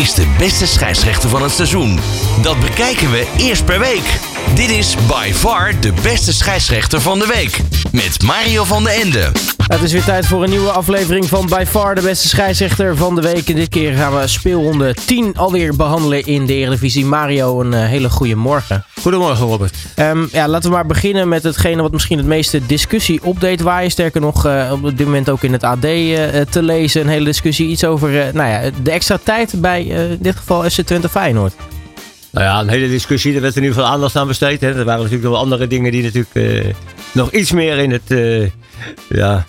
is de beste scheidsrechter van het seizoen? Dat bekijken we eerst per week. Dit is by far de beste scheidsrechter van de week. Met Mario van den Ende. Het is weer tijd voor een nieuwe aflevering van By Far de beste scheidsrechter van de week. En dit keer gaan we speelronde 10 alweer behandelen in de Eredivisie. Mario, een uh, hele goede morgen. Goedemorgen Robert. Um, ja, laten we maar beginnen met hetgene wat misschien het meeste discussie opdeed. Waar je sterker nog uh, op dit moment ook in het AD uh, te lezen. Een hele discussie iets over nou ja, de extra tijd bij in dit geval SC Twente Feyenoord. Nou ja, een hele discussie. Er werd in ieder geval aandacht aan besteed. Hè. Er waren natuurlijk nog andere dingen die natuurlijk nog iets meer in het ja,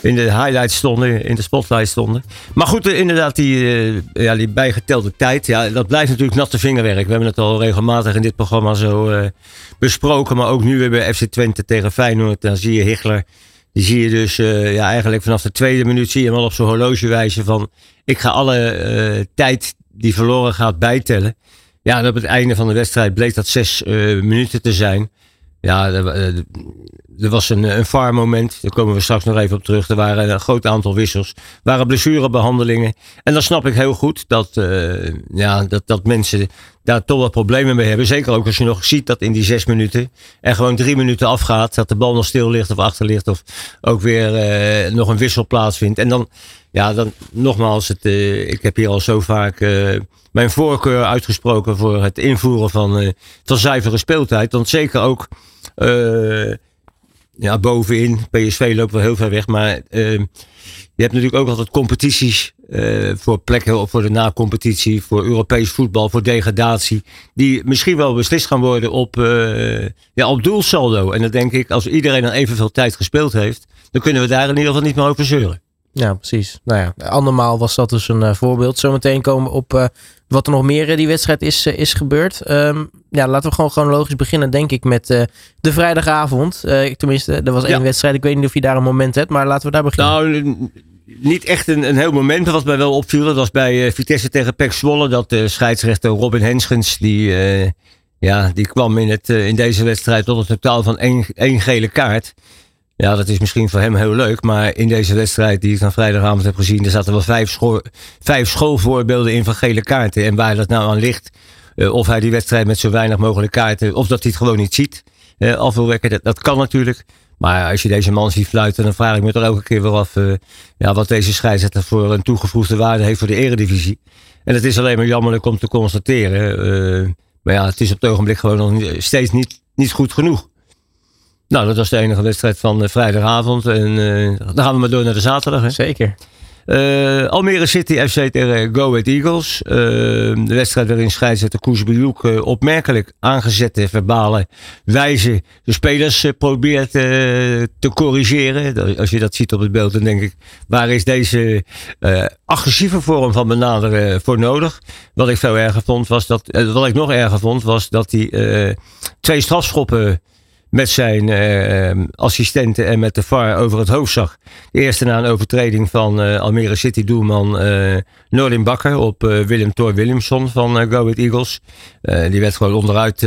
in de highlights stonden, in de spotlight stonden. Maar goed, eh, inderdaad, die, ja, die bijgetelde tijd, ja, dat blijft natuurlijk natte vingerwerk. We hebben het al regelmatig in dit programma zo besproken. Maar ook nu weer bij FC Twente tegen Feyenoord. Dan zie je Hichler. Die zie je dus ja, eigenlijk vanaf de tweede minuut zie je hem al op zijn horloge wijzen van... Ik ga alle tijd die verloren gaat bijtellen. Ja, op het einde van de wedstrijd bleek dat zes minuten te zijn. Ja, er, eh, was een, een VAR moment. Daar komen we straks nog even op terug. Er waren een groot aantal wissels. Er waren blessurebehandelingen. En dan snap ik heel goed dat, ja, dat, dat mensen daar toch wat problemen mee hebben. Zeker ook als je nog ziet dat in die zes minuten er gewoon drie minuten afgaat. Dat de bal nog stil ligt of achter ligt. Of ook weer nog een wissel plaatsvindt. En dan, ja, dan nogmaals, het, uh, ik heb hier al zo vaak mijn voorkeur uitgesproken voor het invoeren van, van zuivere speeltijd. Want zeker ook uh, ja, bovenin. PSV loopt wel heel ver weg. Maar uh, je hebt natuurlijk ook altijd competities uh, voor plekken voor de na-competitie, voor Europees voetbal, voor degradatie. Die misschien wel beslist gaan worden op, ja, op doelsaldo. En dan denk ik, als iedereen dan evenveel tijd gespeeld heeft, dan kunnen we daar in ieder geval niet meer over zeuren. Ja, precies. Nou ja, andermaal was dat dus een uh, voorbeeld. Zometeen komen op uh, wat er nog meer in die wedstrijd is, uh, is gebeurd. Um, ja, laten we gewoon chronologisch beginnen, denk ik, met de vrijdagavond. tenminste, er was één ja. wedstrijd. Ik weet niet of je daar een moment hebt, maar laten we daar beginnen. Nou, niet echt een, een heel moment. Wat mij wel opviel, dat was bij Vitesse tegen Pek Zwolle. Dat de scheidsrechter Robin Henschens, die, ja, die kwam in, het, in deze wedstrijd tot een totaal van één, één gele kaart. Ja, dat is misschien voor hem heel leuk. Maar in deze wedstrijd die ik van vrijdagavond heb gezien, er zaten wel vijf, school, vijf schoolvoorbeelden in van gele kaarten. En waar dat nou aan ligt, uh, of hij die wedstrijd met zo weinig mogelijk kaarten, of dat hij het gewoon niet ziet, uh, afwilwekken, dat, dat kan natuurlijk. Maar als je deze man ziet fluiten, dan vraag ik me toch elke keer weer af uh, ja, wat deze scheidsrechter voor een toegevoegde waarde heeft voor de eredivisie. En het is alleen maar jammerlijk om te constateren. maar ja, het is op het ogenblik gewoon nog steeds niet, niet goed genoeg. Nou, dat was de enige wedstrijd van uh, vrijdagavond. En uh, dan gaan we maar door naar de zaterdag. Hè? Zeker. Uh, Almere City FC tegen Go Ahead Eagles. de wedstrijd waarin scheidsrechter Koes Biljoek opmerkelijk aangezette verbale wijze de spelers probeert te corrigeren. Als je dat ziet op het beeld, dan denk ik, waar is deze agressieve vorm van benaderen voor nodig? Wat ik veel erger vond, was dat, wat ik nog erger vond, was dat hij twee strafschoppen met zijn uh, assistenten en met de VAR over het hoofd zag. De eerste na een overtreding van uh, Almere City doelman uh, Bakker op Willem Thor Williamson van Go Ahead Eagles. die werd gewoon onderuit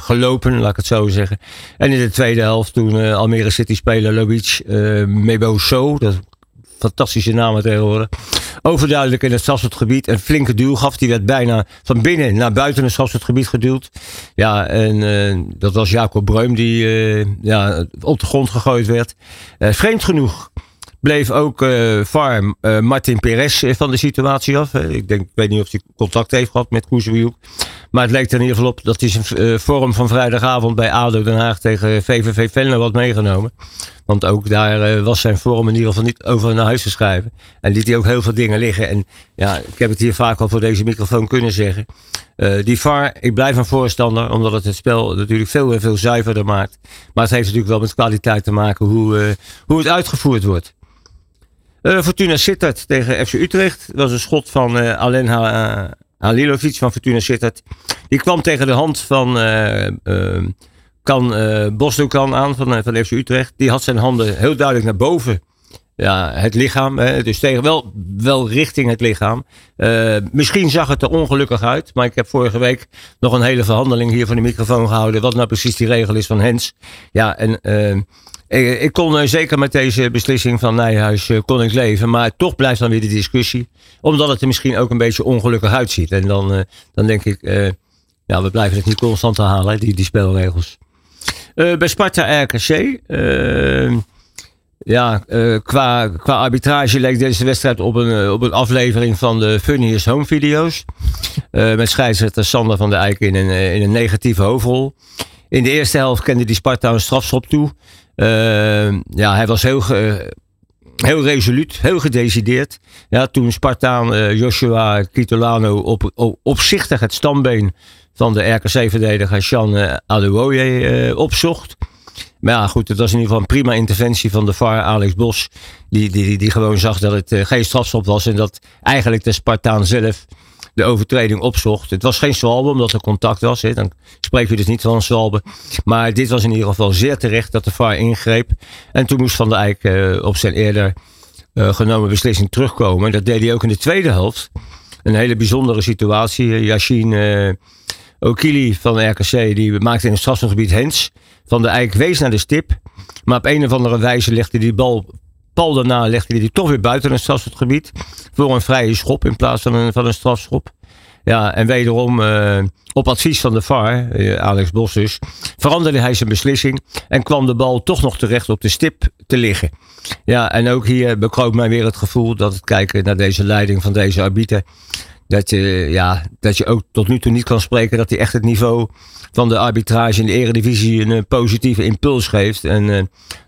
gelopen, laat ik het zo zeggen. En in de tweede helft toen Almere City speler Lobic Mebo Show, dat fantastische namen tegenwoordig. Overduidelijk in het strafschotgebied een flinke duw gaf. Die werd bijna van binnen naar buiten het strafschotgebied geduwd. Ja, en uh, dat was Jacob Breum die uh, ja, op de grond gegooid werd. Uh, vreemd genoeg bleef ook uh, uh, Martin Perez van de situatie af. ik, denk, ik weet niet of hij contact heeft gehad met Koezewiek. Maar het lijkt er in ieder geval op dat hij zijn vorm van vrijdagavond bij ADO Den Haag tegen VVV Venlo had meegenomen. Want ook daar was zijn vorm in ieder geval niet over naar huis te schrijven. En liet hij ook heel veel dingen liggen. En ja, ik heb het hier vaak al voor deze microfoon kunnen zeggen. die VAR, ik blijf een voorstander, omdat het het spel natuurlijk veel veel zuiverder maakt. Maar het heeft natuurlijk wel met kwaliteit te maken hoe, hoe het uitgevoerd wordt. Fortuna Sittard tegen FC Utrecht. Dat was een schot van Alen Halilovic van Fortuna Sittard. Die kwam tegen de hand van uh, kan, Bosdokan aan van, van FC Utrecht. Die had zijn handen heel duidelijk naar boven. Ja, het lichaam. Hè, dus tegen wel, wel richting het lichaam. misschien zag het er ongelukkig uit. Maar ik heb vorige week nog een hele verhandeling hier van de microfoon gehouden. Wat nou precies die regel is van Hens. Ja, en ik, kon uh, zeker met deze beslissing van Nijhuis uh, kon ik leven. Maar toch blijft dan weer de discussie. Omdat het er misschien ook een beetje ongelukkig uitziet. En dan, uh, dan denk ik, ja, we blijven het niet constant halen, die, die spelregels. Bij Sparta RKC. ja, qua, qua arbitrage leek deze wedstrijd op een, op een aflevering van de Funniest Home video's. met scheidsrechter Sander van der Eyck in een, in een negatieve hoofdrol. In de eerste helft kende die Sparta een strafschop toe. Ja, hij was heel, heel resoluut, heel gedecideerd. Ja, toen Spartaan Joshua Kitolano op, op, opzichtig het stambeen van de RKC-verdediger Sean uh, Adewoye opzocht. Maar ja, goed, het was in ieder geval een prima interventie van de VAR, Alex Bos. Die, die, die gewoon zag dat het geen strafschop was en dat eigenlijk de Spartaan zelf de overtreding opzocht. Het was geen zwalbe, omdat er contact was. Dan spreek je dus niet van een zwalbe. Maar dit was in ieder geval zeer terecht dat de VAR ingreep. En toen moest Van der Eyck op zijn eerder genomen beslissing terugkomen. Dat deed hij ook in de tweede helft. Een hele bijzondere situatie. Yashin Okili van RKC die maakte in het strafgebied Hens. Van der Eyck wees naar de stip. Maar op een of andere wijze legde die bal Paul daarna legde die toch weer buiten het strafschopgebied. Voor een vrije schop in plaats van een, van een strafschop. Ja, en wederom uh, op advies van de VAR, uh, Alex Bos dus, veranderde hij zijn beslissing en kwam de bal toch nog terecht op de stip te liggen. Ja, en ook hier bekroop mij weer het gevoel dat het kijken naar deze leiding van deze arbiter, dat je, ja, dat je ook tot nu toe niet kan spreken dat hij echt het niveau van de arbitrage in de eredivisie een, eh, positieve impuls geeft. En uh,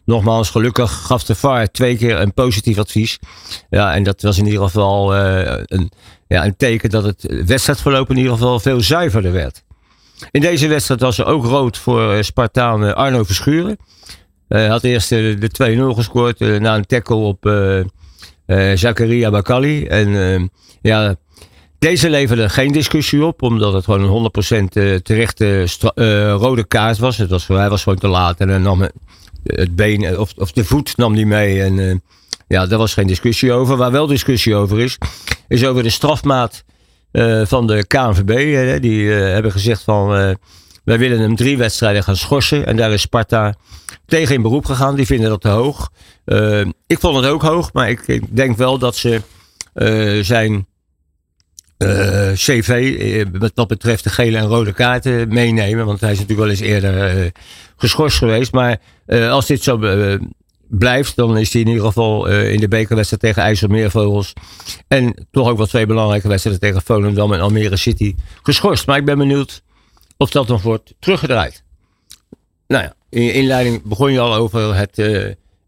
nogmaals, gelukkig gaf de VAR twee keer een positief advies. Ja, en dat was in ieder geval uh, een, ja, een teken dat het wedstrijdverloop in ieder geval veel zuiverder werd. In deze wedstrijd was er ook rood voor Spartaan Arno Verschuren. Had eerst de 2-0 gescoord na een tackle op Zakaria Bakali. En ja, deze leverde geen discussie op, omdat het gewoon een 100% eh, terechte uh, rode kaart was. Het was. Hij was gewoon te laat en dan nam het been eh, of, of de voet nam die mee. En ja, daar was geen discussie over. Waar wel discussie over is, is over de strafmaat van de KNVB. die hebben gezegd van wij willen hem drie wedstrijden gaan schorsen. En daar is Sparta tegen in beroep gegaan. Die vinden dat te hoog. ik vond het ook hoog, maar ik, ik denk wel dat ze zijn uh, CV, uh, wat dat betreft de gele en rode kaarten meenemen. Want hij is natuurlijk wel eens eerder uh, geschorst geweest. Maar als dit zo blijft, dan is hij in ieder geval in de bekerwedstrijd tegen IJsselmeervogels. En toch ook wel twee belangrijke wedstrijden tegen Volendam en Almere City geschorst. Maar ik ben benieuwd of dat nog wordt teruggedraaid. Nou ja, in je inleiding begon je al over het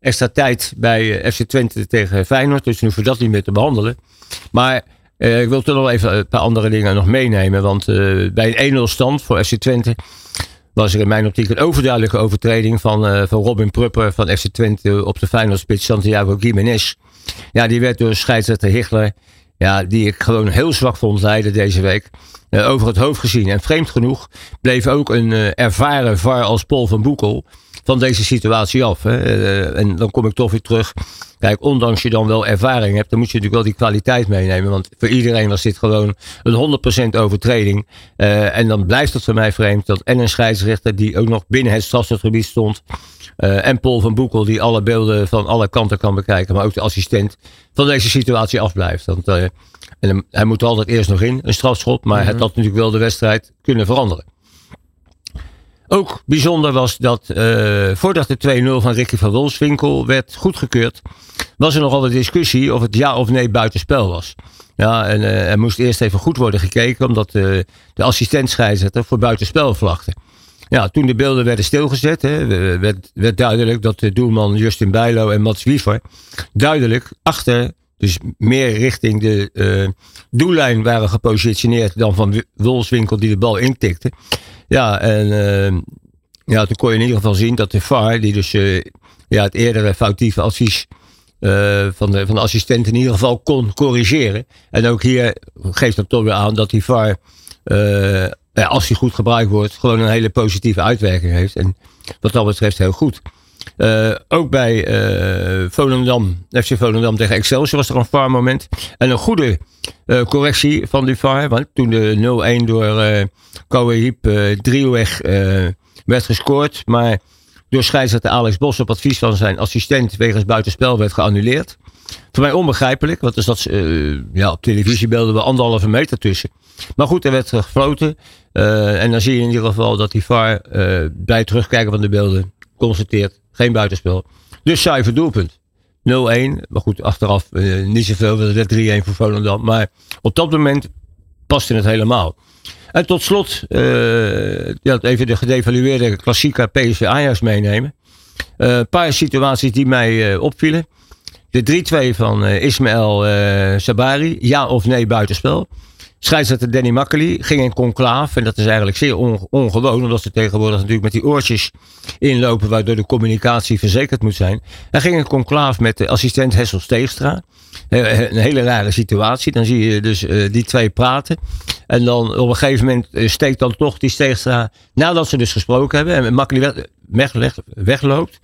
extra tijd bij FC Twente tegen Feyenoord. Dus nu hoeven we dat niet meer te behandelen. Maar ik wil toch nog even een paar andere dingen nog meenemen. Want uh, bij een 1-0 stand voor FC Twente was er in mijn optiek een overduidelijke overtreding van, uh, van Robin Prupper van FC Twente op de Feyenoordspits Santiago Gimenez. Ja, die werd door scheidsrechter Hichler, ja, die ik gewoon heel zwak vond leiden deze week, over het hoofd gezien. En vreemd genoeg bleef ook een ervaren VAR als Paul van Boekel van deze situatie af. Hè. en dan kom ik toch weer terug Kijk, ondanks je dan wel ervaring hebt, dan moet je natuurlijk wel die kwaliteit meenemen. Want voor iedereen was dit gewoon een 100% overtreding. Uh, en dan blijft het voor mij vreemd dat en een scheidsrechter die ook nog binnen het strafschopgebied stond. Uh, en Paul van Boekel die alle beelden van alle kanten kan bekijken. Maar ook de assistent van deze situatie afblijft. Want en hij moet altijd eerst nog in, een strafschop. Maar mm het had natuurlijk wel de wedstrijd kunnen veranderen. Ook bijzonder was dat uh, voordat de 2-0 van Ricky van Wolfswinkel werd goedgekeurd, was er nogal een discussie of het ja of nee buitenspel was. Ja, en uh, er moest eerst even goed worden gekeken, omdat uh, de assistent voor buitenspel vlagde. Ja, toen de beelden werden stilgezet, hè, werd, duidelijk dat de doelman Justin Bijlo en Mats Wiever duidelijk achter, dus meer richting de doellijn waren gepositioneerd dan van Wolfswinkel die de bal intikte. Ja, en uh, ja, toen kon je in ieder geval zien dat de VAR, die dus uh, ja, het eerdere foutieve advies uh, van, de, van de assistent in ieder geval kon corrigeren. En ook hier geeft dat toch weer aan dat die VAR, ja, als die goed gebruikt wordt, gewoon een hele positieve uitwerking heeft. En wat dat betreft heel goed. Uh, ook bij uh, Volendam, FC Volendam tegen Excelsior was er een VAR moment. En een goede uh, correctie van die VAR. Want toen de 0-1 door uh, Kouwe driehoek werd gescoord. Maar door scheidsrechter Alex Bos op advies van zijn assistent wegens buitenspel werd geannuleerd. Voor mij onbegrijpelijk, want er zat ja, op televisie beelden we anderhalve meter tussen. Maar goed, er werd gefloten. En dan zie je in ieder geval dat die VAR bij het terugkijken van de beelden constateert geen buitenspel. Dus zuiver doelpunt. 0-1. Maar goed, achteraf uh, niet zoveel. Dat werd 3-1 voor Volendam. Maar op dat moment paste het helemaal. En tot slot, uh, even de gedevalueerde klassieke PSV Ajax meenemen. Een uh, paar situaties die mij uh, opvielen. De 3-2 van Ismaël Sabari. Ja of nee buitenspel. Scheidsrechter Danny Makkely ging in conclaaf. En dat is eigenlijk zeer on, ongewoon. Omdat ze tegenwoordig natuurlijk met die oortjes inlopen. Waardoor de communicatie verzekerd moet zijn. Hij ging in conclaaf met de assistent Hessel Steegstra. Een hele rare situatie. Dan zie je dus uh, die twee praten. En dan op een gegeven moment steekt dan toch die Steegstra. Nadat ze dus gesproken hebben. En Makkely weg, wegloopt.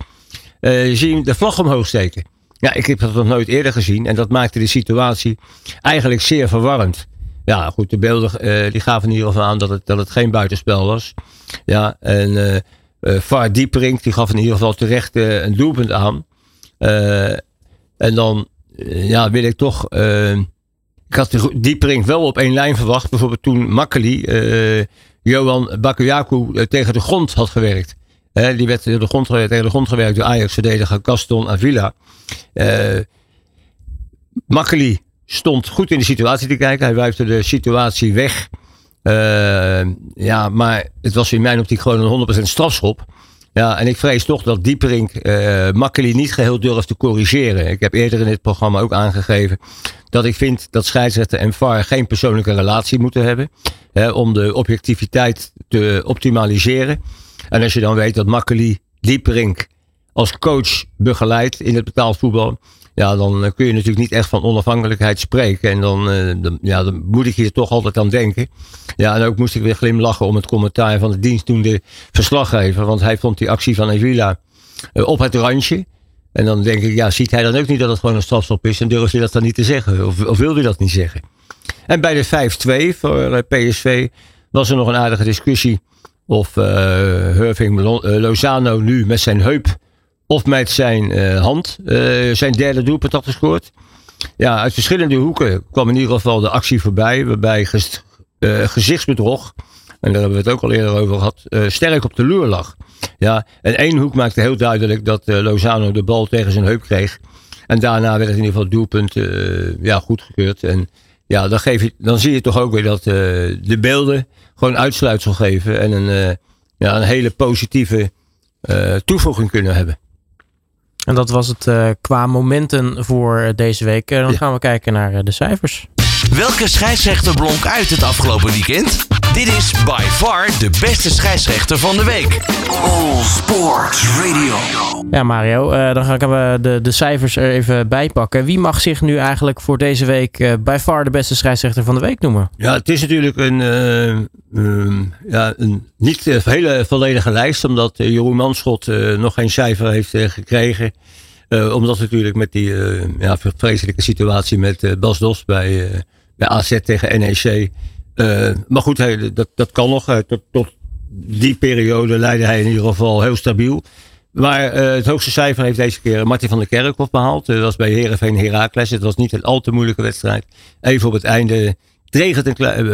Uh, zie je de vlag omhoog steken. Ja, ik heb dat nog nooit eerder gezien. En dat maakte de situatie eigenlijk zeer verwarrend. Ja, goed, de beelden uh, die gaven in ieder geval aan dat het, dat het geen buitenspel was. Ja, en uh, uh, Var Dieperink die gaf in ieder geval terecht een doelpunt aan. en dan ja, wil ik toch. ik had Dieperink wel op één lijn verwacht. Bijvoorbeeld toen Makkeli Johan Bakuyaku tegen de grond had gewerkt. die werd de grond, tegen de grond gewerkt door Ajax-verdediger Gaston Avila. Makkeli stond goed in de situatie te kijken. Hij wuifde de situatie weg. Uh, ja, maar het was in mijn optiek gewoon een 100% strafschop. Ja, en ik vrees toch dat Dieperink uh, Makkeli niet geheel durft te corrigeren. Ik heb eerder in dit programma ook aangegeven dat ik vind dat scheidsrechter en VAR geen persoonlijke relatie moeten hebben. Hè, om de objectiviteit te optimaliseren. En als je dan weet dat Makkeli Dieperink als coach begeleidt in het betaald voetbal ja, dan kun je natuurlijk niet echt van onafhankelijkheid spreken. En dan, uh, dan, ja, dan moet ik hier toch altijd aan denken. Ja, en ook moest ik weer glimlachen om het commentaar van de dienstdoende verslaggever. Want hij vond die actie van Evila uh, op het randje. En dan denk ik, ja, ziet hij dan ook niet dat het gewoon een strafstop is? En durft hij dat dan niet te zeggen? Of, of wil hij dat niet zeggen? En bij de 5-2 voor PSV was er nog een aardige discussie. Of uh, Lozano nu met zijn heup of met zijn uh, hand uh, zijn derde doelpunt had gescoord. Ja, uit verschillende hoeken kwam in ieder geval de actie voorbij. Waarbij uh, gezichtsbedrog, en daar hebben we het ook al eerder over gehad, sterk op de loer lag. Ja, en één hoek maakte heel duidelijk dat Lozano de bal tegen zijn heup kreeg. En daarna werd het in ieder geval doelpunt ja, goedgekeurd. En ja, dan, geef je, dan zie je toch ook weer dat de beelden gewoon uitsluitsel geven. En een, ja, een hele positieve toevoeging kunnen hebben. En dat was het uh, qua momenten voor deze week. En dan ja. gaan we kijken naar de cijfers. Welke scheidsrechter blonk uit het afgelopen weekend? Dit is by far de beste scheidsrechter van de week. All Sports Radio. Ja, Mario, uh, dan ga ik de, de cijfers er even bij pakken. Wie mag zich nu eigenlijk voor deze week uh, by far de beste scheidsrechter van de week noemen? Ja, het is natuurlijk een, uh, ja, een niet hele volledige lijst, omdat Jeroen Manschot nog geen cijfer heeft gekregen. Omdat natuurlijk met die ja, vreselijke situatie met Bas Dos bij, bij AZ tegen NEC maar goed, dat, dat kan nog. Tot, tot die periode leidde hij in ieder geval heel stabiel. Maar het hoogste cijfer heeft deze keer Martin van der Kerkhoff behaald. dat was bij Herenveen Heracles. Het was niet een al te moeilijke wedstrijd. Even op het einde het een klein,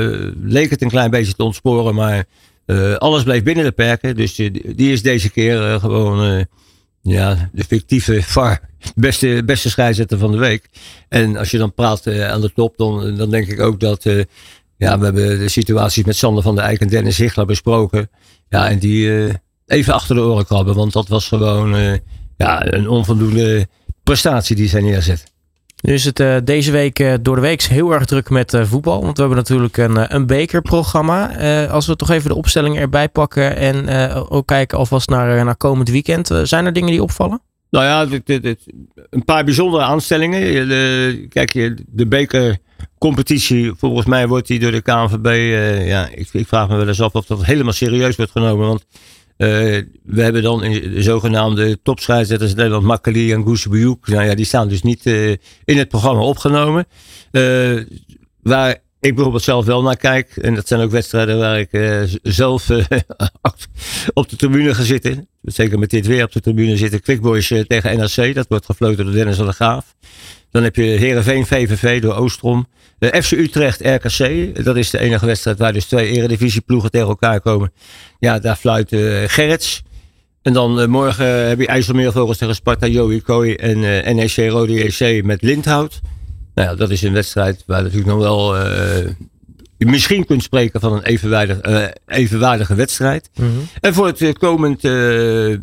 leek het een klein beetje te ontsporen. Maar alles bleef binnen de perken. Dus die is deze keer gewoon ja, de fictieve VAR. Beste, beste scheidsrechter van de week. En als je dan praat aan de top, dan, dan denk ik ook dat ja, we hebben de situaties met Sander van der Eyck en Dennis Hichler besproken. Ja, en die uh, even achter de oren krabben. Want dat was gewoon ja, een onvoldoende prestatie die zij neerzet. Nu is het uh, deze week door de week heel erg druk met voetbal. Want we hebben natuurlijk een, een bekerprogramma. als we toch even de opstelling erbij pakken en ook kijken alvast naar, naar komend weekend. zijn er dingen die opvallen? Nou ja, dit, dit, een paar bijzondere aanstellingen. De, kijk, de bekercompetitie, volgens mij wordt die door de KNVB, uh, ja, ik, ik, vraag me wel eens af of dat helemaal serieus wordt genomen. Want uh, we hebben dan de zogenaamde topscheidsrechters Nederland Makkeli en Goesebioek. Nou ja, die staan dus niet uh, in het programma opgenomen. waar ik bijvoorbeeld zelf wel naar kijk. En dat zijn ook wedstrijden waar ik uh, zelf uh, op de tribune ga zitten. Zeker met dit weer op de tribune zitten. Quickboys uh, tegen NRC. Dat wordt gefloten door Dennis van der Graaf. Dan heb je Herenveen VVV door Oostrom. FC Utrecht RKC. Dat is de enige wedstrijd waar dus twee eredivisieploegen tegen elkaar komen. Ja, daar fluit Gerrits. En dan morgen heb je IJsselmeervogels tegen Sparta Joey Kooi en NEC Rode JC met Lindhout. Nou ja, dat is een wedstrijd waar natuurlijk nog wel. Je misschien kunt spreken van een evenwaardig, uh, evenwaardige wedstrijd. Mhm. En voor het komend uh,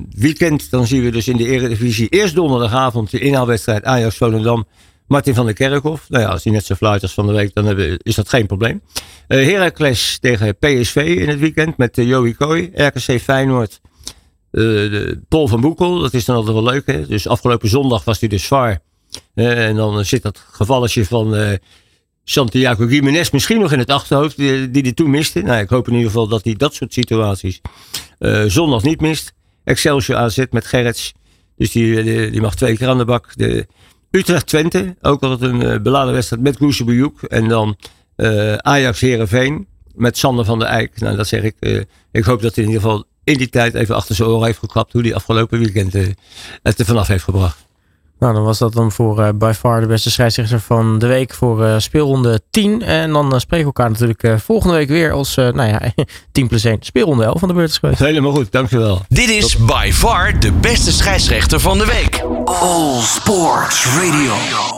weekend, dan zien we dus in de Eredivisie eerst donderdagavond de inhaalwedstrijd Ajax Volendam. Martin van der Kerkhof. Nou ja, als hij net zo fluit als van de week, dan hebben, is dat geen probleem. Heracles tegen PSV in het weekend met Joey Kooi. RKC Feyenoord. De Paul van Boekel, dat is dan altijd wel leuk. Hè? Dus afgelopen zondag was hij dus zwaar. Uh, en dan zit dat gevalletje van uh, Santiago Gimenez misschien nog in het achterhoofd, die, die toen miste. Nou, ik hoop in ieder geval dat hij dat soort situaties zondag niet mist. Excelsior AZ met Gerrits. Dus die, die, die, mag twee keer aan de bak. De Utrecht-Twente, ook altijd een beladen wedstrijd met Goesebejoek. En dan Ajax-Herenveen met Sander van der Eyck. Nou, dat zeg ik. Ik hoop dat hij in ieder geval in die tijd even achter zijn oren heeft geklapt. Hoe hij afgelopen weekend het er vanaf heeft gebracht. Nou, dan was dat dan voor uh, by far de beste scheidsrechter van de week voor uh, speelronde 10. En dan uh, spreken we elkaar natuurlijk volgende week weer als, nou ja, 10 plus 1 speelronde 11 van de beurt is geweest. Helemaal goed, dankjewel. Dit is Tot... by far de beste scheidsrechter van de week. All Sports Radio.